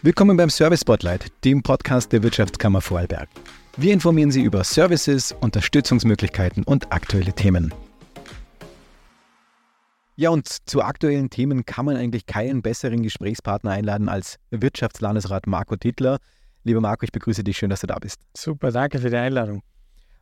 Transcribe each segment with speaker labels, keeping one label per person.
Speaker 1: Willkommen beim Service Spotlight, dem Podcast der Wirtschaftskammer Vorarlberg. Wir informieren Sie über Services, Unterstützungsmöglichkeiten und aktuelle Themen. Ja, und zu aktuellen Themen kann man eigentlich keinen besseren Gesprächspartner einladen als Wirtschaftslandesrat Marco Tittler. Lieber Marco, ich begrüße dich, schön, dass du da bist.
Speaker 2: Super, danke für die Einladung.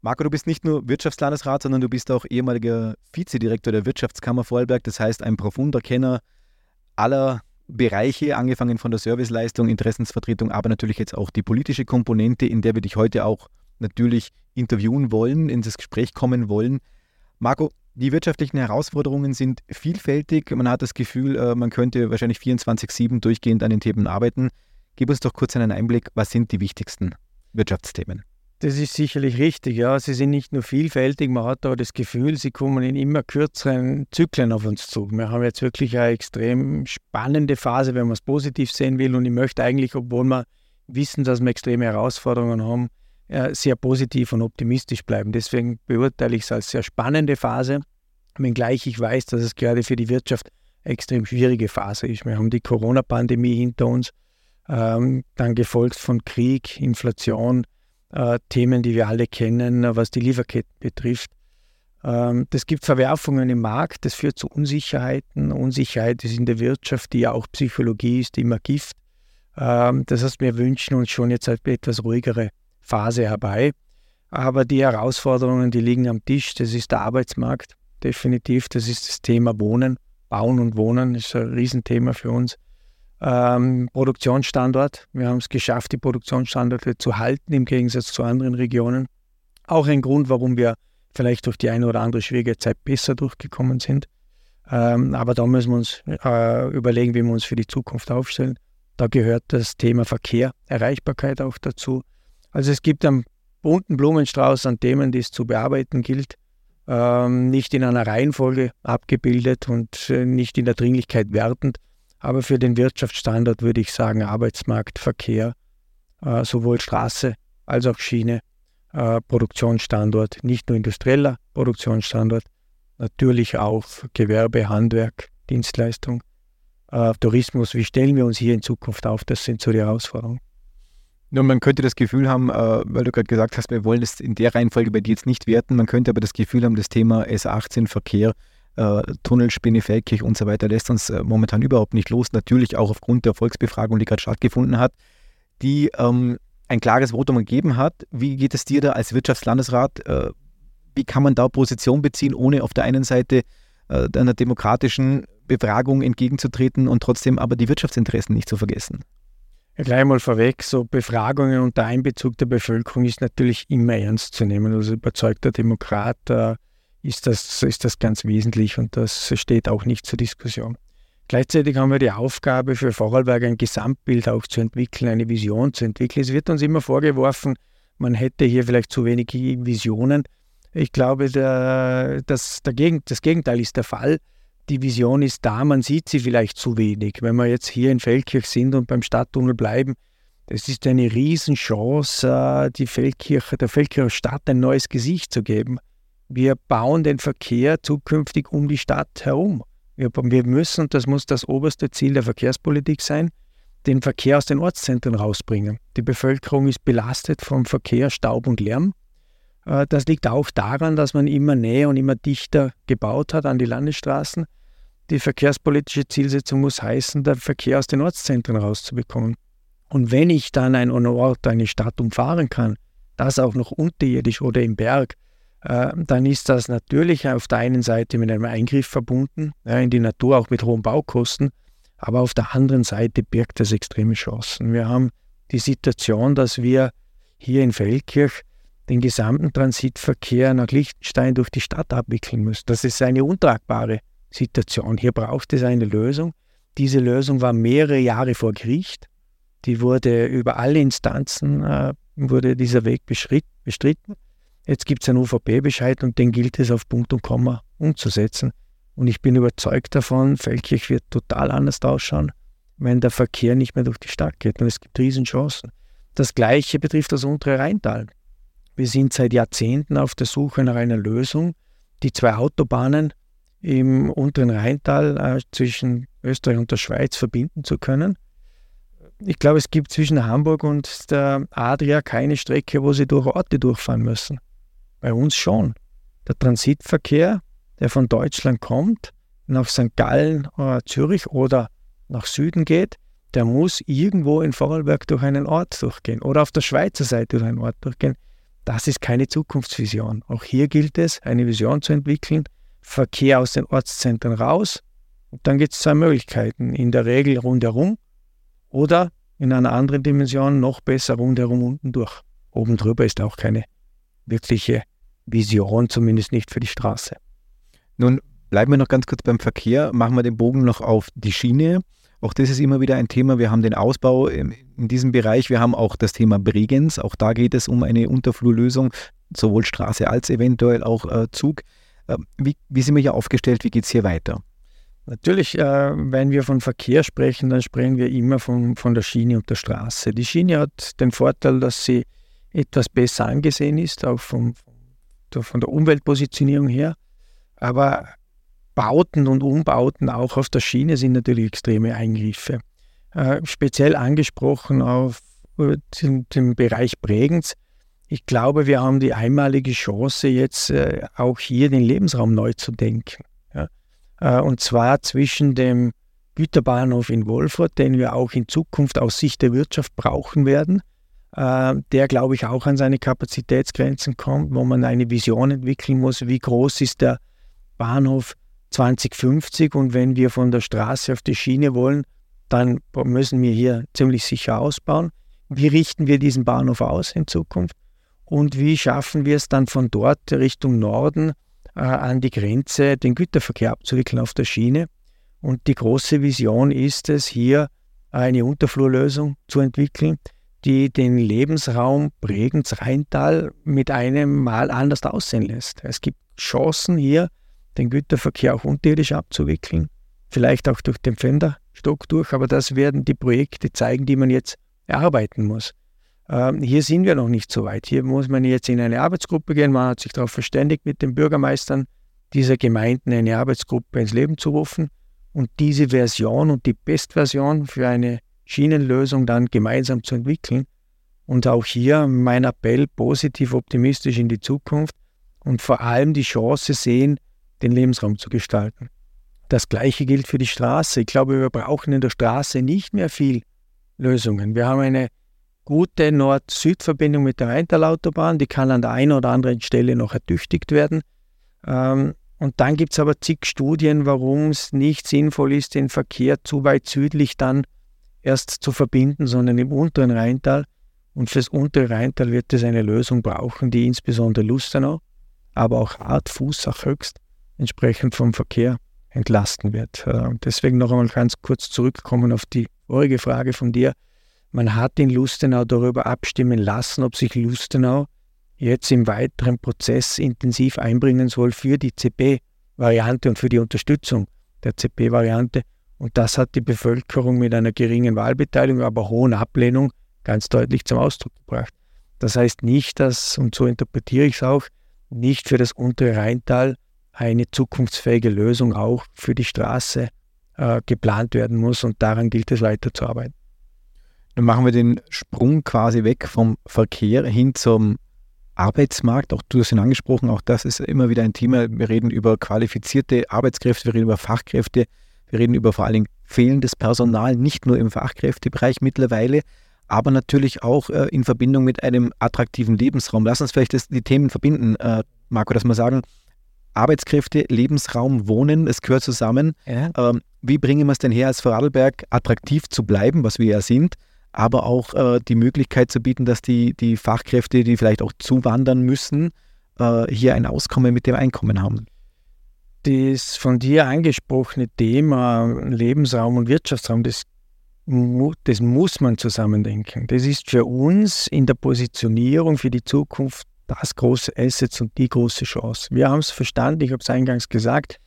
Speaker 1: Marco, du bist nicht nur Wirtschaftslandesrat, sondern du bist auch ehemaliger Vizedirektor der Wirtschaftskammer Vorarlberg, das heißt ein profunder Kenner aller Bereiche, angefangen von der Serviceleistung, Interessensvertretung, aber natürlich jetzt auch die politische Komponente, in der wir dich heute auch natürlich interviewen wollen, in das Gespräch kommen wollen. Marco, die wirtschaftlichen Herausforderungen sind vielfältig. Man hat das Gefühl, äh, man könnte wahrscheinlich 24-7 durchgehend an den Themen arbeiten. Gib uns doch kurz einen Einblick, was sind die wichtigsten Wirtschaftsthemen?
Speaker 2: Das ist sicherlich richtig, ja. Sie sind nicht nur vielfältig, man hat auch das Gefühl, sie kommen in immer kürzeren Zyklen auf uns zu. Wir haben jetzt wirklich eine extrem spannende Phase, wenn man es positiv sehen will. Und ich möchte eigentlich, obwohl wir wissen, dass wir extreme Herausforderungen haben, sehr positiv und optimistisch bleiben. Deswegen beurteile ich es als sehr spannende Phase, wenngleich ich weiß, dass es gerade für die Wirtschaft eine extrem schwierige Phase ist. Wir haben die Corona-Pandemie hinter uns, ähm, dann gefolgt von Krieg, Inflation, äh, Themen, die wir alle kennen, was die Lieferketten betrifft. Ähm, das gibt Verwerfungen im Markt, das führt zu Unsicherheiten. Unsicherheit ist in der Wirtschaft, die ja auch Psychologie ist, immer Gift. Ähm, das heißt, wir wünschen uns schon jetzt eine etwas ruhigere Phase herbei. Aber die Herausforderungen, die liegen am Tisch. Das ist der Arbeitsmarkt, definitiv. Das ist das Thema Wohnen. Bauen und Wohnen ist ein Riesenthema für uns ähm, Produktionsstandort. Wir haben es geschafft, die Produktionsstandorte zu halten im Gegensatz zu anderen Regionen. Auch ein Grund, warum wir vielleicht durch die eine oder andere schwierige Zeit besser durchgekommen sind. Ähm, aber da müssen wir uns äh, überlegen, wie wir uns für die Zukunft aufstellen. Da gehört das Thema Verkehr, Erreichbarkeit auch dazu. Also es gibt einen bunten Blumenstrauß an Themen, die es zu bearbeiten gilt. Ähm, nicht in einer Reihenfolge abgebildet und äh, nicht in der Dringlichkeit wertend, aber für den Wirtschaftsstandort würde ich sagen Arbeitsmarkt, Verkehr, äh, sowohl Straße als auch Schiene, äh, Produktionsstandort, nicht nur industrieller Produktionsstandort, natürlich auch Gewerbe, Handwerk, Dienstleistung, äh, Tourismus. Wie stellen wir uns hier in Zukunft auf? Das sind so die Herausforderungen.
Speaker 1: Nun, man könnte das Gefühl haben, äh, weil du gerade gesagt hast, wir wollen es in der Reihenfolge bei dir jetzt nicht werten, man könnte aber das Gefühl haben, das Thema S18 Verkehr äh, Tunnelspinne, Feldkirch und so weiter lässt uns äh, momentan überhaupt nicht los. Natürlich auch aufgrund der Volksbefragung, die gerade stattgefunden hat, die ähm, ein klares Votum gegeben hat. Wie geht es dir da als Wirtschaftslandesrat? Äh, wie kann man da Position beziehen, ohne auf der einen Seite äh, einer demokratischen Befragung entgegenzutreten und trotzdem aber die Wirtschaftsinteressen nicht zu vergessen?
Speaker 2: Ja, gleich mal vorweg, so Befragungen unter Einbezug der Bevölkerung ist natürlich immer ernst zu nehmen. Also überzeugter Demokrat äh, ist das, ist das ganz wesentlich und das steht auch nicht zur Diskussion. Gleichzeitig haben wir die Aufgabe für Vorarlberg ein Gesamtbild auch zu entwickeln, eine Vision zu entwickeln. Es wird uns immer vorgeworfen, man hätte hier vielleicht zu wenig Visionen. Ich glaube, der, das, der Gegen, das Gegenteil ist der Fall. Die Vision ist da, man sieht sie vielleicht zu wenig. Wenn wir jetzt hier in Feldkirch sind und beim Stadttunnel bleiben, es ist eine Riesenchance, äh, die Feldkirche, der Feldkircher Stadt ein neues Gesicht zu geben. Wir bauen den Verkehr zukünftig um die Stadt herum. Wir, wir müssen, und das muss das oberste Ziel der Verkehrspolitik sein, den Verkehr aus den Ortszentren rausbringen. Die Bevölkerung ist belastet vom Verkehr, Staub und Lärm. Äh, das liegt auch daran, dass man immer näher und immer dichter gebaut hat an die Landesstraßen. Die verkehrspolitische Zielsetzung muss heißen, den Verkehr aus den Ortszentren rauszubekommen. Und wenn ich dann einen Ort, eine Stadt umfahren kann, das auch noch unterirdisch oder im Berg, dann ist das natürlich auf der einen Seite mit einem Eingriff verbunden, in die Natur, auch mit hohen Baukosten, aber auf der anderen Seite birgt das extreme Chancen. Wir haben die Situation, dass wir hier in Feldkirch den gesamten Transitverkehr nach Liechtenstein durch die Stadt abwickeln müssen. Das ist eine untragbare Situation. Hier braucht es eine Lösung. Diese Lösung war mehrere Jahre vor Gericht. Die wurde über alle Instanzen, äh, wurde dieser Weg bestritten. Jetzt gibt es einen UVP-Bescheid und den gilt es auf Punkt und Komma umzusetzen. Und ich bin überzeugt davon, Feldkirch wird total anders ausschauen, wenn der Verkehr nicht mehr durch die Stadt geht. Und es gibt Riesenchancen. Das Gleiche betrifft das untere Rheintal. Wir sind seit Jahrzehnten auf der Suche nach einer Lösung, die zwei Autobahnen im unteren Rheintal äh, zwischen Österreich und der Schweiz verbinden zu können. ich glaube, es gibt zwischen Hamburg und der Adria keine Strecke, wo sie durch Orte durchfahren müssen. Bei uns schon. Der Transitverkehr, der von Deutschland kommt, nach St. Gallen oder äh, Zürich oder nach Süden geht, der muss irgendwo in Vorarlberg durch einen Ort durchgehen oder auf der Schweizer Seite durch einen Ort durchgehen. Das ist keine Zukunftsvision. Auch hier gilt es, eine Vision zu entwickeln, Verkehr aus den Ortszentren raus. Und dann gibt es zwei Möglichkeiten. In der Regel rundherum oder in einer anderen Dimension noch besser rundherum unten durch. Oben drüber ist auch keine wirkliche Vision, zumindest nicht für die Straße.
Speaker 1: Nun bleiben wir noch ganz kurz beim Verkehr, machen wir den Bogen noch auf die Schiene. Auch das ist immer wieder ein Thema. Wir haben den Ausbau in diesem Bereich. Wir haben auch das Thema Bregenz. Auch da geht es um eine Unterflurlösung, sowohl Straße als eventuell auch äh, Zug. Äh, wie, wie sind wir hier aufgestellt? Wie geht es hier weiter?
Speaker 2: Natürlich, äh, wenn wir von Verkehr sprechen, dann sprechen wir immer von, von der Schiene und der Straße. Die Schiene hat den Vorteil, dass sie etwas besser angesehen ist, auch vom, von der Umweltpositionierung her. Aber Bauten und Umbauten auch auf der Schiene sind natürlich extreme Eingriffe. Äh, speziell angesprochen auf äh, den, den, Bereich Bregenz. Ich glaube, wir haben die einmalige Chance, jetzt äh, auch hier den Lebensraum neu zu denken. Ja? Äh, und zwar zwischen dem Güterbahnhof in Wolfurt, den wir auch in Zukunft aus Sicht der Wirtschaft brauchen werden, der, glaube ich, auch an seine Kapazitätsgrenzen kommt, wo man eine Vision entwickeln muss, wie groß ist der Bahnhof 2050 und wenn wir von der Straße auf die Schiene wollen, dann müssen wir hier ziemlich sicher ausbauen. Wie richten wir diesen Bahnhof aus in Zukunft? Und wie schaffen wir es dann von dort Richtung Norden äh, an die Grenze, den Güterverkehr abzuwickeln auf der Schiene? Und die große Vision ist es, hier eine Unterflurlösung zu entwickeln, die den Lebensraum Bregenz-Rheintal mit einem Mal anders aussehen lässt. Es gibt Chancen hier, den Güterverkehr auch unterirdisch abzuwickeln, vielleicht auch durch den Pfänderstock durch, aber das werden die Projekte zeigen, die man jetzt erarbeiten muss. Ähm, hier sind wir noch nicht so weit. Hier muss man jetzt in eine Arbeitsgruppe gehen. Man hat sich darauf verständigt, mit den Bürgermeistern dieser Gemeinden eine Arbeitsgruppe ins Leben zu rufen und diese Version und die Bestversion für eine Schienenlösung dann gemeinsam zu entwickeln. Und auch hier mein Appell positiv optimistisch in die Zukunft und vor allem die Chance sehen, den Lebensraum zu gestalten. Das Gleiche gilt für die Straße. Ich glaube, wir brauchen in der Straße nicht mehr viel Lösungen. Wir haben eine gute Nord-Süd-Verbindung mit der Rheintalautobahn, die kann an der einen oder anderen Stelle noch ertüchtigt werden. Ähm, und dann gibt es aber zig Studien, warum es nicht sinnvoll ist, den Verkehr zu weit südlich dann erst zu verbinden, sondern im unteren Rheintal. Und fürs untere Rheintal wird es eine Lösung brauchen, die insbesondere Lustenau, aber auch Art, Fuß, auch Höchst entsprechend vom Verkehr entlasten wird. Äh, deswegen noch einmal ganz kurz zurückkommen auf die vorige Frage von dir. Man hat in Lustenau darüber abstimmen lassen, ob sich Lustenau jetzt im weiteren Prozess intensiv einbringen soll für die CP-Variante und für die Unterstützung der CP-Variante. Und das hat die Bevölkerung mit einer geringen Wahlbeteiligung, aber hohen Ablehnung ganz deutlich zum Ausdruck gebracht. Das heißt nicht, dass, und so interpretiere ich es auch, nicht für das untere Rheintal eine zukunftsfähige Lösung auch für die Straße äh, geplant werden muss und daran gilt es weiterzuarbeiten.
Speaker 1: Dann machen wir den Sprung quasi weg vom Verkehr hin zum Arbeitsmarkt. Auch du hast ihn angesprochen, auch das ist immer wieder ein Thema. Wir reden über qualifizierte Arbeitskräfte, wir reden über Fachkräfte, wir reden über vor allen Dingen fehlendes Personal, nicht nur im Fachkräftebereich mittlerweile, aber natürlich auch äh, in Verbindung mit einem attraktiven Lebensraum. Lass uns vielleicht das, die Themen verbinden, äh, Marco, dass wir sagen, Arbeitskräfte, Lebensraum, Wohnen, es gehört zusammen. Ja. Ähm, wie bringen wir es denn her, als Vorarlberg attraktiv zu bleiben, was wir ja sind, aber auch äh, die Möglichkeit zu bieten, dass die, die Fachkräfte, die vielleicht auch zuwandern müssen, äh, hier ein Auskommen mit dem Einkommen haben?
Speaker 2: Das von dir angesprochene Thema Lebensraum und Wirtschaftsraum, das, das muss man zusammendenken. Das ist für uns in der Positionierung für die Zukunft das große Asset und die große Chance. Wir haben es verstanden, ich habe es eingangs gesagt,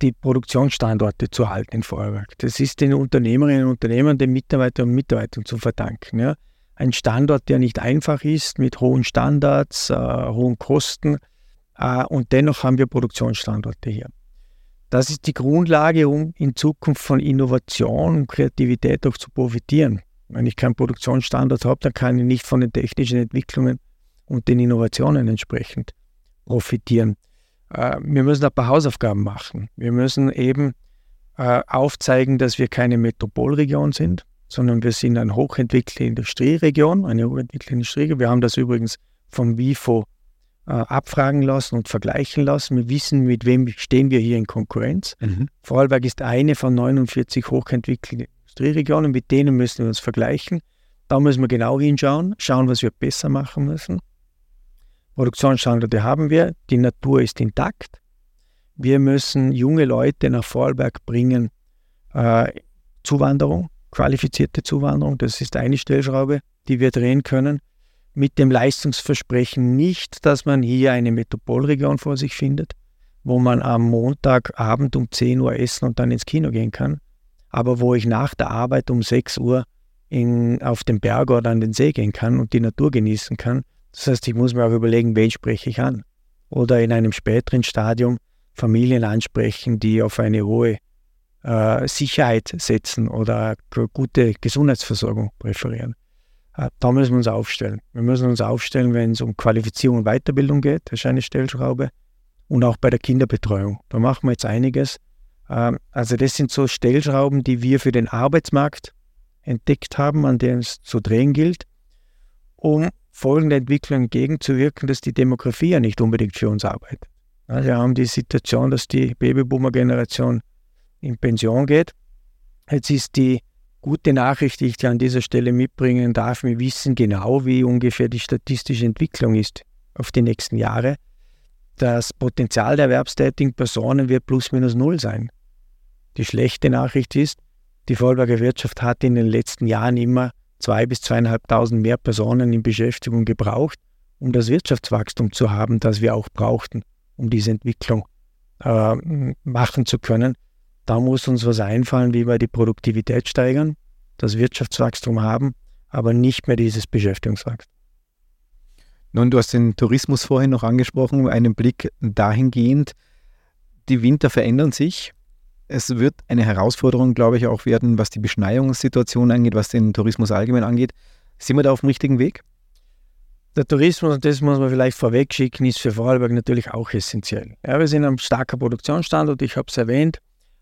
Speaker 2: die Produktionsstandorte zu halten in Vorarlberg. Das ist den Unternehmerinnen und Unternehmern, den Mitarbeiterinnen und Mitarbeitern zu verdanken. Ja. Ein Standort, der nicht einfach ist, mit hohen Standards, äh, hohen Kosten äh, und dennoch haben wir Produktionsstandorte hier. Das ist die Grundlage, um in Zukunft von Innovation und Kreativität auch zu profitieren. Wenn ich keinen Produktionsstandort habe, dann kann ich nicht von den technischen Entwicklungen und den Innovationen entsprechend profitieren. Äh, wir müssen ein paar Hausaufgaben machen. Wir müssen eben äh, aufzeigen, dass wir keine Metropolregion sind, sondern wir sind eine hochentwickelte Industrieregion, eine hochentwickelte Industrieregion. Wir haben das übrigens vom WIFO abfragen lassen und vergleichen lassen. Wir wissen, mit wem stehen wir hier in Konkurrenz. Mhm. Vorarlberg ist eine von 49 hochentwickelten Industrieregionen, mit denen müssen wir uns vergleichen. Da müssen wir genau hinschauen, schauen, was wir besser machen müssen. Produktionsstandorte haben wir, die Natur ist intakt. Wir müssen junge Leute nach Vorarlberg bringen, äh, Zuwanderung, qualifizierte Zuwanderung, das ist eine Stellschraube, die wir drehen können, mit dem Leistungsversprechen nicht, dass man hier eine Metropolregion vor sich findet, wo man am Montagabend um 10 Uhr essen und dann ins Kino gehen kann, aber wo ich nach der Arbeit um 6 Uhr in, auf den Berg oder an den See gehen kann und die Natur genießen kann. Das heißt, ich muss mir auch überlegen, wen spreche ich an. Oder in einem späteren Stadium Familien ansprechen, die auf eine hohe äh, Sicherheit setzen oder gute Gesundheitsversorgung präferieren. Äh, da müssen wir uns aufstellen. Wir müssen uns aufstellen, wenn es um Qualifizierung und Weiterbildung geht, das ist eine Stellschraube. Und auch bei der Kinderbetreuung. Da machen wir jetzt einiges. Ähm, also das sind so Stellschrauben, die wir für den Arbeitsmarkt entdeckt haben, an denen es zu drehen gilt, um folgende Entwicklung entgegenzuwirken, dass die Demografie ja nicht unbedingt für uns arbeitet. Wir haben die Situation, dass die Babyboomer-Generation in Pension geht. Jetzt ist die gute Nachricht, die ich dir an dieser Stelle mitbringen darf. Wir wissen genau, wie ungefähr die statistische Entwicklung ist auf die nächsten Jahre. Das Potenzial der erwerbstätigen Personen wird plus minus null sein. Die schlechte Nachricht ist, die Vorarlberger Wirtschaft hat in den letzten Jahren immer zwei bis zweieinhalbtausend mehr Personen in Beschäftigung gebraucht, um das Wirtschaftswachstum zu haben, das wir auch brauchten, um diese Entwicklung äh, machen zu können. Da muss uns was einfallen, wie wir die Produktivität steigern, das Wirtschaftswachstum haben, aber nicht mehr dieses Beschäftigungswachstum.
Speaker 1: Nun, du hast den Tourismus vorhin noch angesprochen, einen Blick dahingehend. Die Winter verändern sich. Es wird eine Herausforderung, glaube ich, auch werden, was die Beschneiungssituation angeht, was den Tourismus allgemein angeht. Sind wir da auf dem richtigen Weg?
Speaker 2: Der Tourismus, und das muss man vielleicht vorweg schicken, ist für Vorarlberg natürlich auch essentiell. Ja, wir sind ein starker Produktionsstandort, ich habe es erwähnt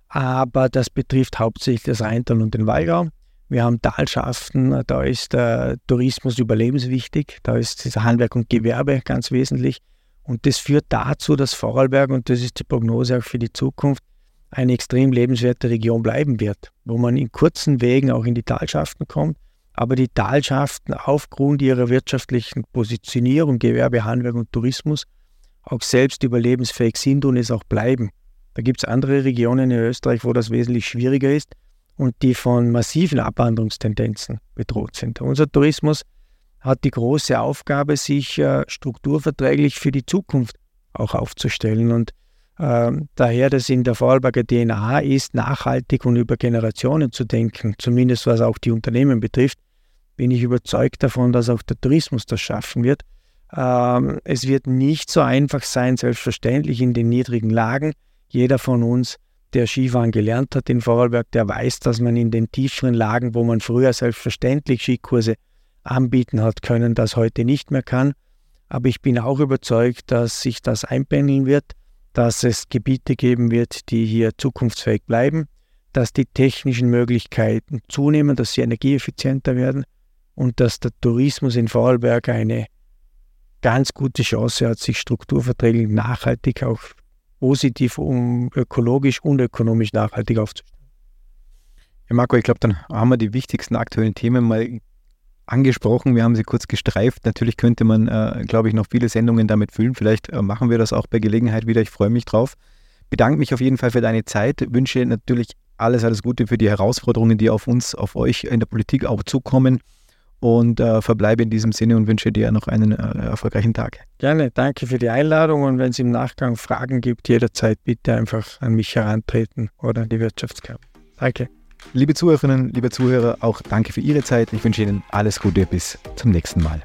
Speaker 2: aber das betrifft hauptsächlich das Rheintal und den Wallgau. Wir haben Talschaften, da ist der Tourismus überlebenswichtig, da ist das Handwerk und Gewerbe ganz wesentlich. Und das führt dazu, dass Vorarlberg, und das ist die Prognose auch für die Zukunft, eine extrem lebenswerte Region bleiben wird, wo man in kurzen Wegen auch in die Talschaften kommt, aber die Talschaften aufgrund ihrer wirtschaftlichen Positionierung, Gewerbe, Handwerk und Tourismus auch selbst überlebensfähig sind und es auch bleiben. Da gibt es andere Regionen in Österreich, wo das wesentlich schwieriger ist und die von massiven Abwanderungstendenzen bedroht sind. Unser Tourismus hat die große Aufgabe, sich äh, strukturverträglich für die Zukunft auch aufzustellen. Und äh, daher, dass in der Vorarlberger DNA ist, nachhaltig und über Generationen zu denken, zumindest was auch die Unternehmen betrifft, bin ich überzeugt davon, dass auch der Tourismus das schaffen wird. Ähm, es wird nicht so einfach sein, selbstverständlich in den niedrigen Lagen, jeder von uns, der Skifahren gelernt hat in Vorarlberg, der weiß, dass man in den tieferen Lagen, wo man früher selbstverständlich Skikurse anbieten hat können, das heute nicht mehr kann. Aber ich bin auch überzeugt, dass sich das einpendeln wird, dass es Gebiete geben wird, die hier zukunftsfähig bleiben, dass die technischen Möglichkeiten zunehmen, dass sie energieeffizienter werden und dass der Tourismus in Vorarlberg eine ganz gute Chance hat, sich strukturverträglich nachhaltig auch positiv, um ökologisch und ökonomisch nachhaltig aufzustellen.
Speaker 1: Ja, Marco, ich glaube, dann haben wir die wichtigsten aktuellen Themen mal angesprochen. Wir haben sie kurz gestreift. Natürlich könnte man, äh, glaube ich, noch viele Sendungen damit füllen. Vielleicht äh, machen wir das auch bei Gelegenheit wieder. Ich freue mich drauf. Bedanke mich auf jeden Fall für deine Zeit. Wünsche natürlich alles, alles Gute für die Herausforderungen, die auf uns, auf euch in der Politik auch zukommen und äh, verbleibe in diesem Sinne und wünsche dir noch einen äh, erfolgreichen Tag.
Speaker 2: Gerne, danke für die Einladung und wenn es im Nachgang Fragen gibt, jederzeit bitte einfach an mich herantreten oder an die Wirtschaftskammer. Danke.
Speaker 1: Liebe Zuhörerinnen, liebe Zuhörer, auch danke für Ihre Zeit. Ich wünsche Ihnen alles Gute bis zum nächsten Mal.